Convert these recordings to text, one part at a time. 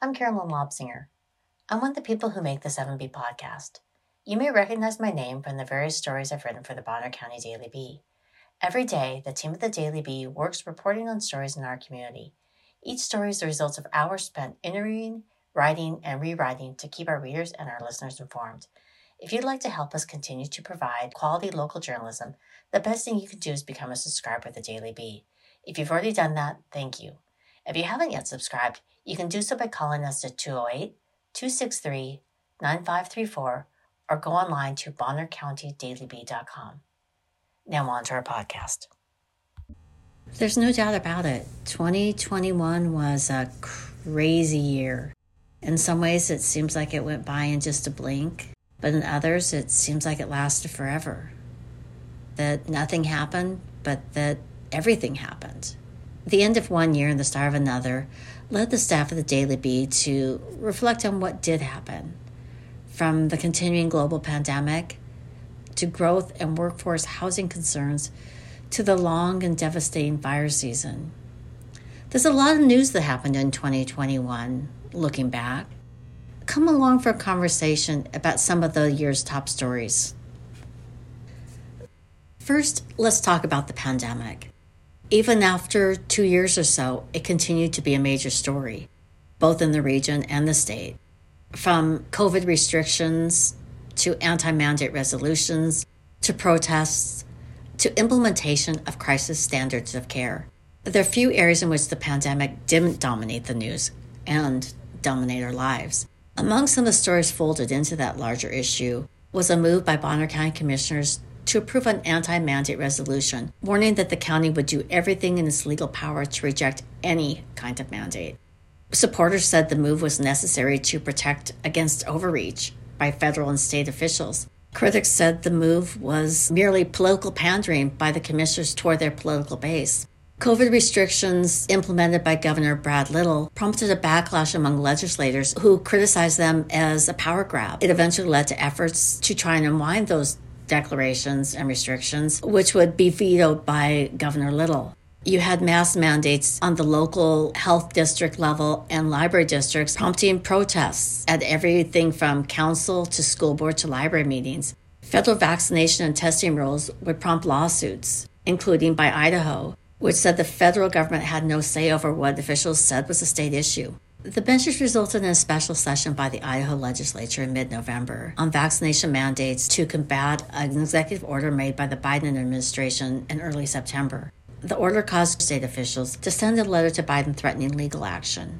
I'm Carolyn Lobsinger. I'm one of the people who make the 7B podcast. You may recognize my name from the various stories I've written for the Bonner County Daily Bee. Every day, the team at the Daily Bee works reporting on stories in our community. Each story is the result of hours spent interviewing, writing, and rewriting to keep our readers and our listeners informed. If you'd like to help us continue to provide quality local journalism, the best thing you can do is become a subscriber of the Daily Bee. If you've already done that, thank you. If you haven't yet subscribed, you can do so by calling us at 208 263 9534 or go online to bonnercountydailyBee.com. Now on to our podcast. There's no doubt about it. 2021 was a crazy year. In some ways, it seems like it went by in just a blink, but in others, it seems like it lasted forever. That nothing happened, but that everything happened. The end of one year and the start of another led the staff of the Daily Bee to reflect on what did happen from the continuing global pandemic to growth and workforce housing concerns to the long and devastating fire season. There's a lot of news that happened in 2021 looking back. Come along for a conversation about some of the year's top stories. First, let's talk about the pandemic. Even after two years or so, it continued to be a major story, both in the region and the state from COVID restrictions to anti mandate resolutions to protests to implementation of crisis standards of care. There are few areas in which the pandemic didn't dominate the news and dominate our lives. Among some of the stories folded into that larger issue was a move by Bonner County commissioners to approve an anti mandate resolution, warning that the county would do everything in its legal power to reject any kind of mandate. Supporters said the move was necessary to protect against overreach by federal and state officials. Critics said the move was merely political pandering by the commissioners toward their political base. COVID restrictions implemented by Governor Brad Little prompted a backlash among legislators who criticized them as a power grab. It eventually led to efforts to try and unwind those declarations and restrictions, which would be vetoed by Governor Little. You had mass mandates on the local health district level and library districts, prompting protests at everything from council to school board to library meetings. Federal vaccination and testing rules would prompt lawsuits, including by Idaho, which said the federal government had no say over what officials said was a state issue. The benches resulted in a special session by the Idaho legislature in mid November on vaccination mandates to combat an executive order made by the Biden administration in early September. The order caused state officials to send a letter to Biden threatening legal action.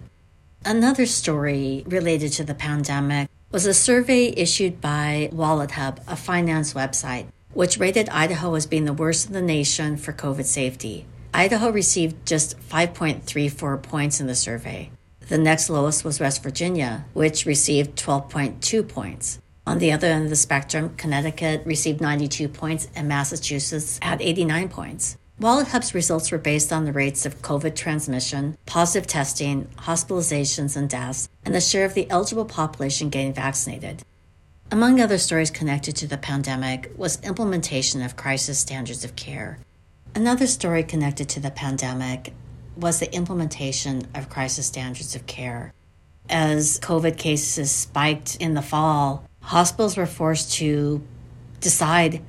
Another story related to the pandemic was a survey issued by WalletHub, a finance website, which rated Idaho as being the worst in the nation for COVID safety. Idaho received just 5.34 points in the survey. The next lowest was West Virginia, which received 12.2 points. On the other end of the spectrum, Connecticut received 92 points and Massachusetts had 89 points. WalletHub's results were based on the rates of COVID transmission, positive testing, hospitalizations, and deaths, and the share of the eligible population getting vaccinated. Among other stories connected to the pandemic was implementation of crisis standards of care. Another story connected to the pandemic was the implementation of crisis standards of care. As COVID cases spiked in the fall, hospitals were forced to decide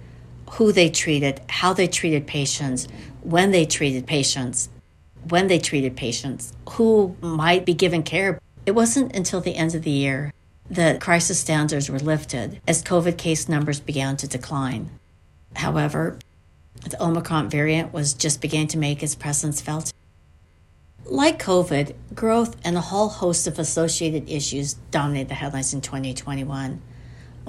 who they treated, how they treated patients, when they treated patients, when they treated patients, who might be given care. It wasn't until the end of the year that crisis standards were lifted as COVID case numbers began to decline. However, the Omicron variant was just beginning to make its presence felt. Like COVID, growth and a whole host of associated issues dominated the headlines in 2021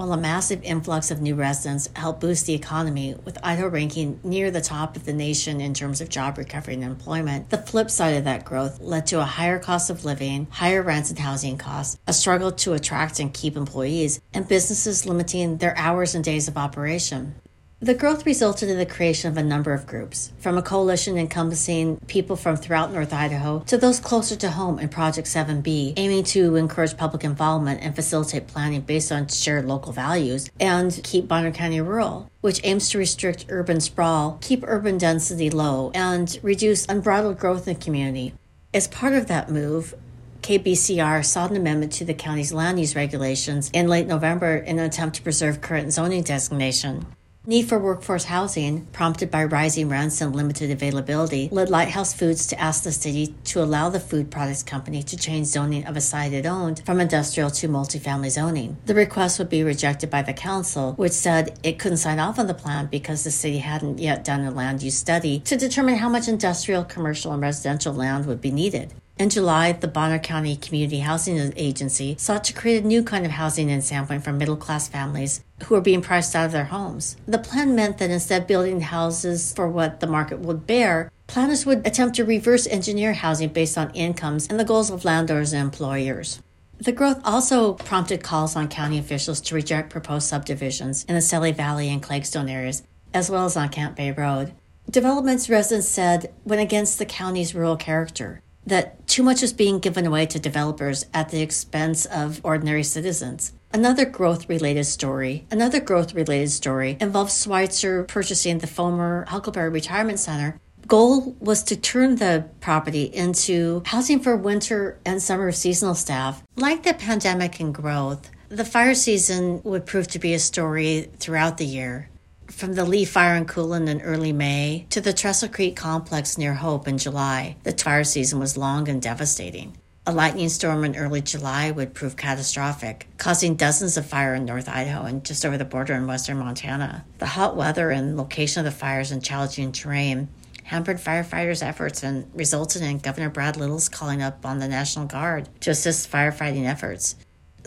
while a massive influx of new residents helped boost the economy, with Idaho ranking near the top of the nation in terms of job recovery and employment. The flip side of that growth led to a higher cost of living, higher rents and housing costs, a struggle to attract and keep employees, and businesses limiting their hours and days of operation. The growth resulted in the creation of a number of groups, from a coalition encompassing people from throughout North Idaho to those closer to home in Project 7B, aiming to encourage public involvement and facilitate planning based on shared local values, and Keep Bonner County Rural, which aims to restrict urban sprawl, keep urban density low, and reduce unbridled growth in the community. As part of that move, KBCR sought an amendment to the county's land use regulations in late November in an attempt to preserve current zoning designation. Need for workforce housing, prompted by rising rents and limited availability, led Lighthouse Foods to ask the city to allow the food products company to change zoning of a site it owned from industrial to multifamily zoning. The request would be rejected by the council, which said it couldn't sign off on the plan because the city hadn't yet done a land use study to determine how much industrial, commercial, and residential land would be needed. In July, the Bonner County Community Housing Agency sought to create a new kind of housing in Sandpoint for middle class families who are being priced out of their homes. The plan meant that instead of building houses for what the market would bear, planners would attempt to reverse engineer housing based on incomes and the goals of landowners and employers. The growth also prompted calls on county officials to reject proposed subdivisions in the Selle Valley and Clagstone areas, as well as on Camp Bay Road. Development's residents said went against the county's rural character that too much is being given away to developers at the expense of ordinary citizens. Another growth related story, another growth related story involves Schweitzer purchasing the former Huckleberry Retirement Center. Goal was to turn the property into housing for winter and summer seasonal staff. Like the pandemic and growth, the fire season would prove to be a story throughout the year. From the Lee Fire in Coolin in early May to the Trestle Creek complex near Hope in July, the fire season was long and devastating. A lightning storm in early July would prove catastrophic, causing dozens of fires in North Idaho and just over the border in western Montana. The hot weather and location of the fires and challenging terrain hampered firefighters' efforts and resulted in Governor Brad Little's calling up on the National Guard to assist firefighting efforts.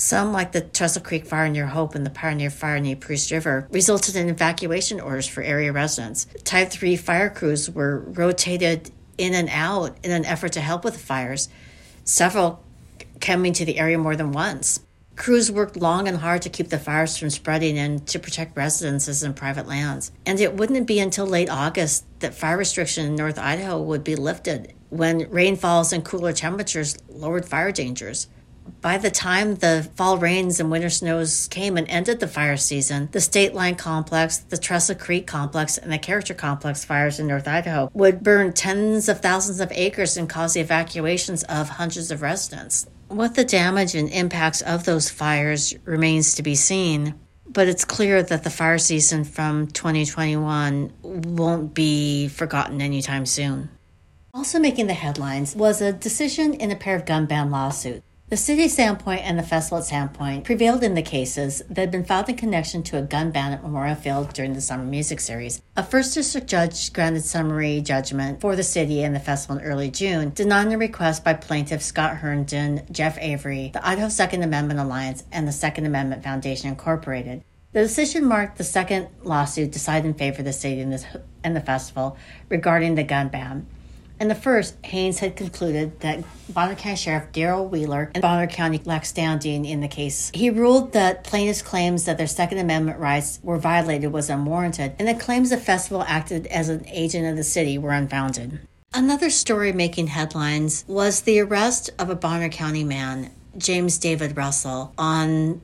Some, like the Trestle Creek fire near Hope and the Pioneer fire near Priest River, resulted in evacuation orders for area residents. Type 3 fire crews were rotated in and out in an effort to help with the fires, several coming to the area more than once. Crews worked long and hard to keep the fires from spreading and to protect residences and private lands. And it wouldn't be until late August that fire restriction in North Idaho would be lifted when rainfalls and cooler temperatures lowered fire dangers by the time the fall rains and winter snows came and ended the fire season, the State Line Complex, the Trestle Creek Complex, and the Character Complex fires in North Idaho would burn tens of thousands of acres and cause the evacuations of hundreds of residents. What the damage and impacts of those fires remains to be seen, but it's clear that the fire season from 2021 won't be forgotten anytime soon. Also making the headlines was a decision in a pair of gun ban lawsuits. The city Sandpoint and the festival Sandpoint prevailed in the cases that had been filed in connection to a gun ban at Memorial Field during the Summer Music Series. A first district judge granted summary judgment for the city and the festival in early June, denying the request by plaintiffs Scott Herndon, Jeff Avery, the Idaho Second Amendment Alliance, and the Second Amendment Foundation Incorporated. The decision marked the second lawsuit decided in favor of the city and, the festival regarding the gun ban. In the first, Haynes had concluded that Bonner County Sheriff Daryl Wheeler and Bonner County lacked standing in the case. He ruled that plaintiffs' claims that their Second Amendment rights were violated was unwarranted, and the claims the festival acted as an agent of the city were unfounded. Another story making headlines was the arrest of a Bonner County man, James David Russell, on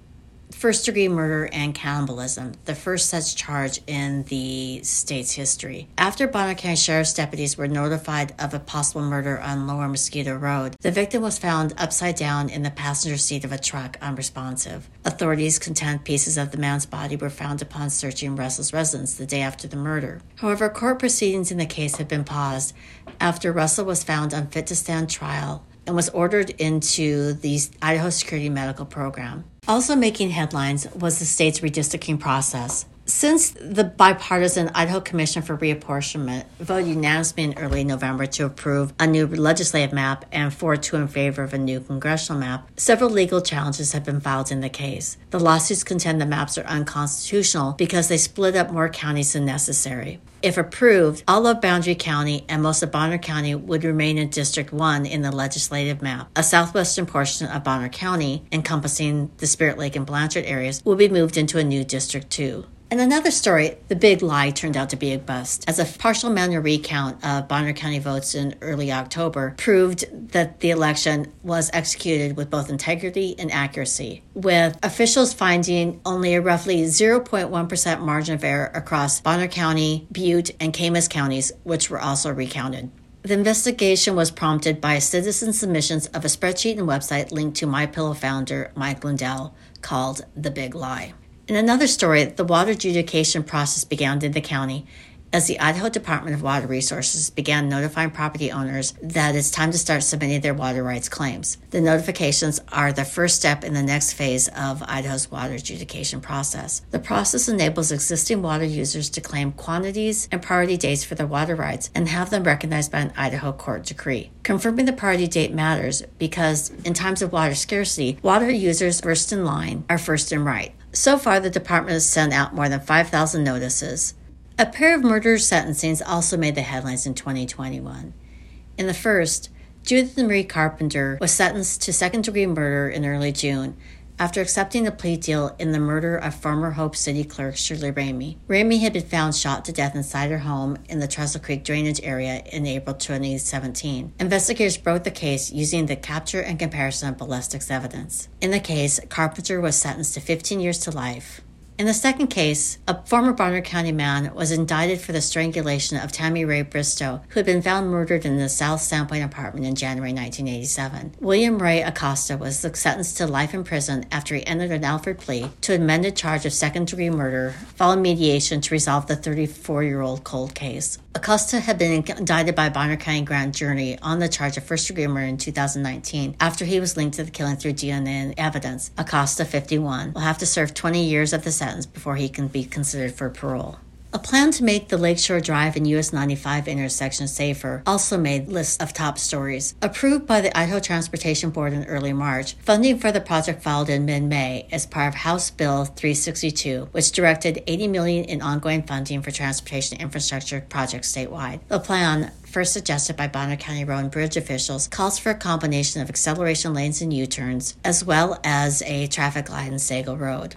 first degree murder and cannibalism, the first such charge in the state's history. After Bonner County Sheriff's deputies were notified of a possible murder on Lower Mosquito Road, the victim was found upside down in the passenger seat of a truck, unresponsive. Authorities contend pieces of the man's body were found upon searching Russell's residence the day after the murder. However, court proceedings in the case have been paused after Russell was found unfit to stand trial and was ordered into the Idaho Security Medical Program. Also making headlines was the state's redistricting process. Since the bipartisan Idaho Commission for Reapportionment voted unanimously in early November to approve a new legislative map and 4 2 in favor of a new congressional map, several legal challenges have been filed in the case. The lawsuits contend the maps are unconstitutional because they split up more counties than necessary. If approved, all of Boundary County and most of Bonner County would remain in District 1 in the legislative map. A southwestern portion of Bonner County, encompassing the Spirit Lake and Blanchard areas, will be moved into a new District 2. In another story, the big lie turned out to be a bust, as a partial manual recount of Bonner County votes in early October proved that the election was executed with both integrity and accuracy, with officials finding only a roughly 0.1% margin of error across Bonner County, Butte, and Camas counties, which were also recounted. The investigation was prompted by citizen submissions of a spreadsheet and website linked to My Pillow founder Mike Lindell called The Big Lie. In another story, the water adjudication process began in the county as the Idaho Department of Water Resources began notifying property owners that it's time to start submitting their water rights claims. The notifications are the first step in the next phase of Idaho's water adjudication process. The process enables existing water users to claim quantities and priority dates for their water rights and have them recognized by an Idaho court decree. Confirming the priority date matters because in times of water scarcity, water users first in line are first in right. So far, the department has sent out more than 5,000 notices. A pair of murder sentencings also made the headlines in 2021. In the first, Judith Marie Carpenter was sentenced to second degree murder in early June after accepting a plea deal in the murder of former Hope City clerk Shirley Ramey. Ramey had been found shot to death inside her home in the Trestle Creek drainage area in April 2017. Investigators broke the case using the capture and comparison of ballistics evidence. In the case, Carpenter was sentenced to 15 years to life. In the second case, a former Bonner County man was indicted for the strangulation of Tammy Ray Bristow, who had been found murdered in the South Sandpoint apartment in January 1987. William Ray Acosta was sentenced to life in prison after he entered an Alford plea to an amended charge of second degree murder following mediation to resolve the 34 year old cold case. Acosta had been indicted by Bonner County Grand Jury on the charge of first degree murder in 2019 after he was linked to the killing through DNA evidence. Acosta, 51, will have to serve 20 years of the sentence before he can be considered for parole. A plan to make the Lakeshore Drive and US 95 intersection safer also made lists of top stories. Approved by the Idaho Transportation Board in early March, funding for the project filed in mid-May as part of House Bill 362, which directed 80 million in ongoing funding for transportation infrastructure projects statewide. The plan first suggested by Bonner County Road and Bridge officials, calls for a combination of acceleration lanes and U turns, as well as a traffic light on Sagle Road.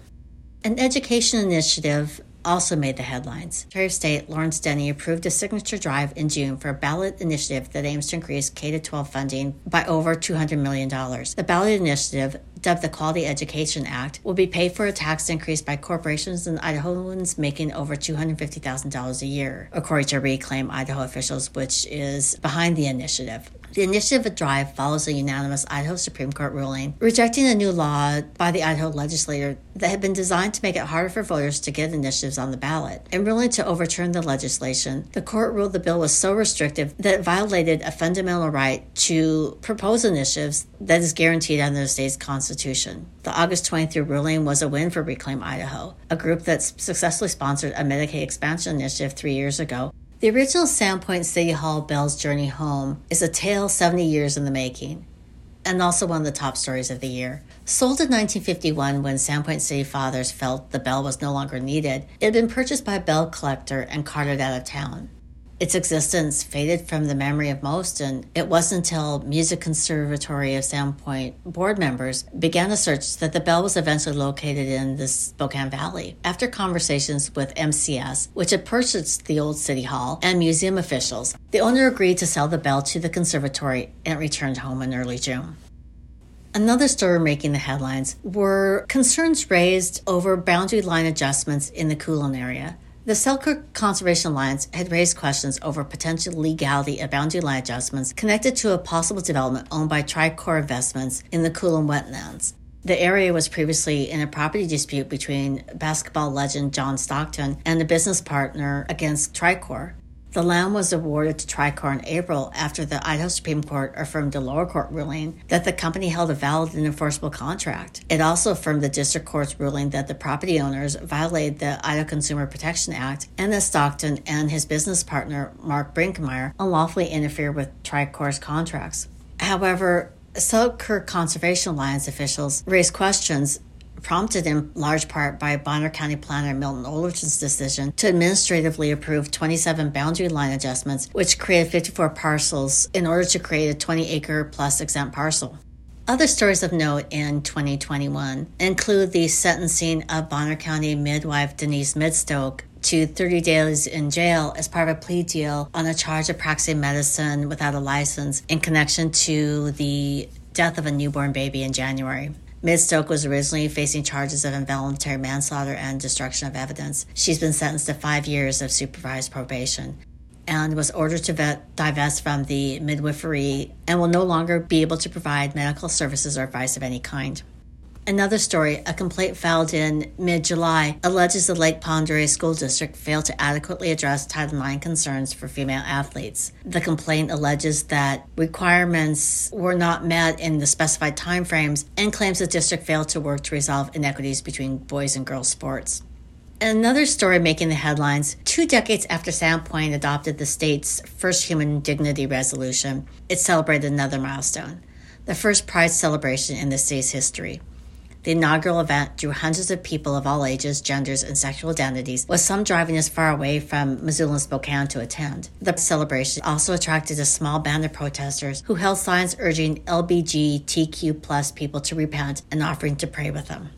An education initiative also made the headlines. Secretary of State Lawerence Denney approved a signature drive in June for a ballot initiative that aims to increase K 12 funding by over $200 million. The ballot initiative, dubbed the Quality Education Act, will be paid for a tax increase by corporations and Idahoans making over $250,000 a year, according to Reclaim Idaho officials, which is behind the initiative. The initiative drive follows a unanimous Idaho Supreme Court ruling rejecting a new law by the Idaho legislature that had been designed to make it harder for voters to get initiatives on the ballot. In ruling to overturn the legislation, the court ruled the bill was so restrictive that it violated a fundamental right to propose initiatives that is guaranteed under the state's constitution. The August 23 ruling was a win for Reclaim Idaho, a group that successfully sponsored a Medicaid expansion initiative three years ago the original Sandpoint City Hall Bell's Journey Home is a tale 70 years in the making, and also one of the top stories of the year. Sold in 1951 when Sandpoint City fathers felt the bell was no longer needed, it had been purchased by a bell collector and carted out of town. Its existence faded from the memory of most, and it wasn't until Music Conservatory of Sandpoint board members began a search that the bell was eventually located in the Spokane Valley. After conversations with MCS, which had purchased the old city hall, and museum officials, the owner agreed to sell the bell to the conservatory and returned home in early June. Another story making the headlines were concerns raised over boundary line adjustments in the Coulon area. The Selkirk Conservation Alliance had raised questions over potential legality of boundary line adjustments connected to a possible development owned by Tricor Investments in the Coulon wetlands. The area was previously in a property dispute between basketball legend John Stockton and a business partner against Tricor. The land was awarded to Tricor in April after the Idaho Supreme Court affirmed a lower court ruling that the company held a valid and enforceable contract. It also affirmed the district court's ruling that the property owners violated the Idaho Consumer Protection Act and that Stockton and his business partner, Mark Brinkmeyer, unlawfully interfered with Tricor's contracts. However, Selkirk Conservation Alliance officials raised questions prompted in large part by Bonner County Planner Milton Ollerton's decision to administratively approve 27 boundary line adjustments, which created 54 parcels in order to create a 20 acre plus exempt parcel. Other stories of note in 2021 include the sentencing of Bonner County midwife Denise Midstokke to 30 days in jail as part of a plea deal on a charge of practicing medicine without a license in connection to the death of a newborn baby in January. Midstokke was originally facing charges of involuntary manslaughter and destruction of evidence. She's been sentenced to five years of supervised probation. and was ordered to vet, divest from the midwifery and will no longer be able to provide medical services or advice of any kind. Another story, a complaint filed in mid July, alleges the Lake Oreille School District failed to adequately address Title IX concerns for female athletes. The complaint alleges that requirements were not met in the specified timeframes and claims the district failed to work to resolve inequities between boys and girls sports. Another story making the headlines two decades after Sandpoint adopted the state's first human dignity resolution, it celebrated another milestone the first Pride celebration in the state's history. The inaugural event drew hundreds of people of all ages, genders, and sexual identities, with some driving as far away from Missoula and Spokane to attend. The celebration also attracted a small band of protesters who held signs urging LBGTQ plus people to repent and offering to pray with them.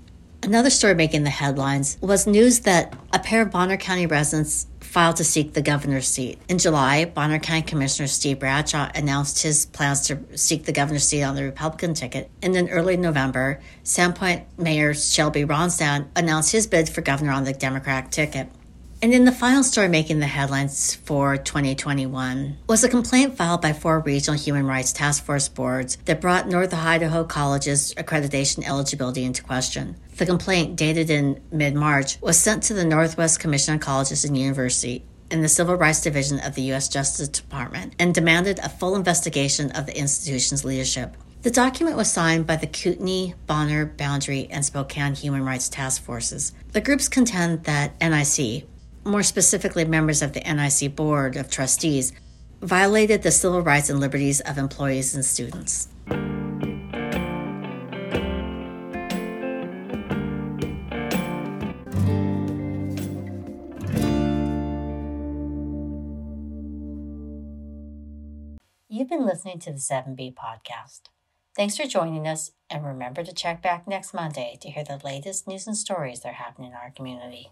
Another story making the headlines was news that a pair of Bonner County residents filed to seek the governor's seat. In July, Bonner County Commissioner Steve Bradshaw announced his plans to seek the governor's seat on the Republican ticket. And in early November, Sandpoint Mayor Shelby Rognstad announced his bid for governor on the Democratic ticket. And then the final story making the headlines for 2021 was a complaint filed by four regional human rights task force boards that brought North Idaho College's accreditation eligibility into question. The complaint, dated in mid March, was sent to the Northwest Commission on Colleges and Universities in the Civil Rights Division of the U.S. Justice Department and demanded a full investigation of the institution's leadership. The document was signed by the Kootenai, Bonner, Boundary, and Spokane Human Rights Task Forces. The groups contend that NIC, more specifically members of the NIC Board of Trustees, violated the civil rights and liberties of employees and students. You've been listening to the 7B podcast. Thanks for joining us, and remember to check back next Monday to hear the latest news and stories that are happening in our community.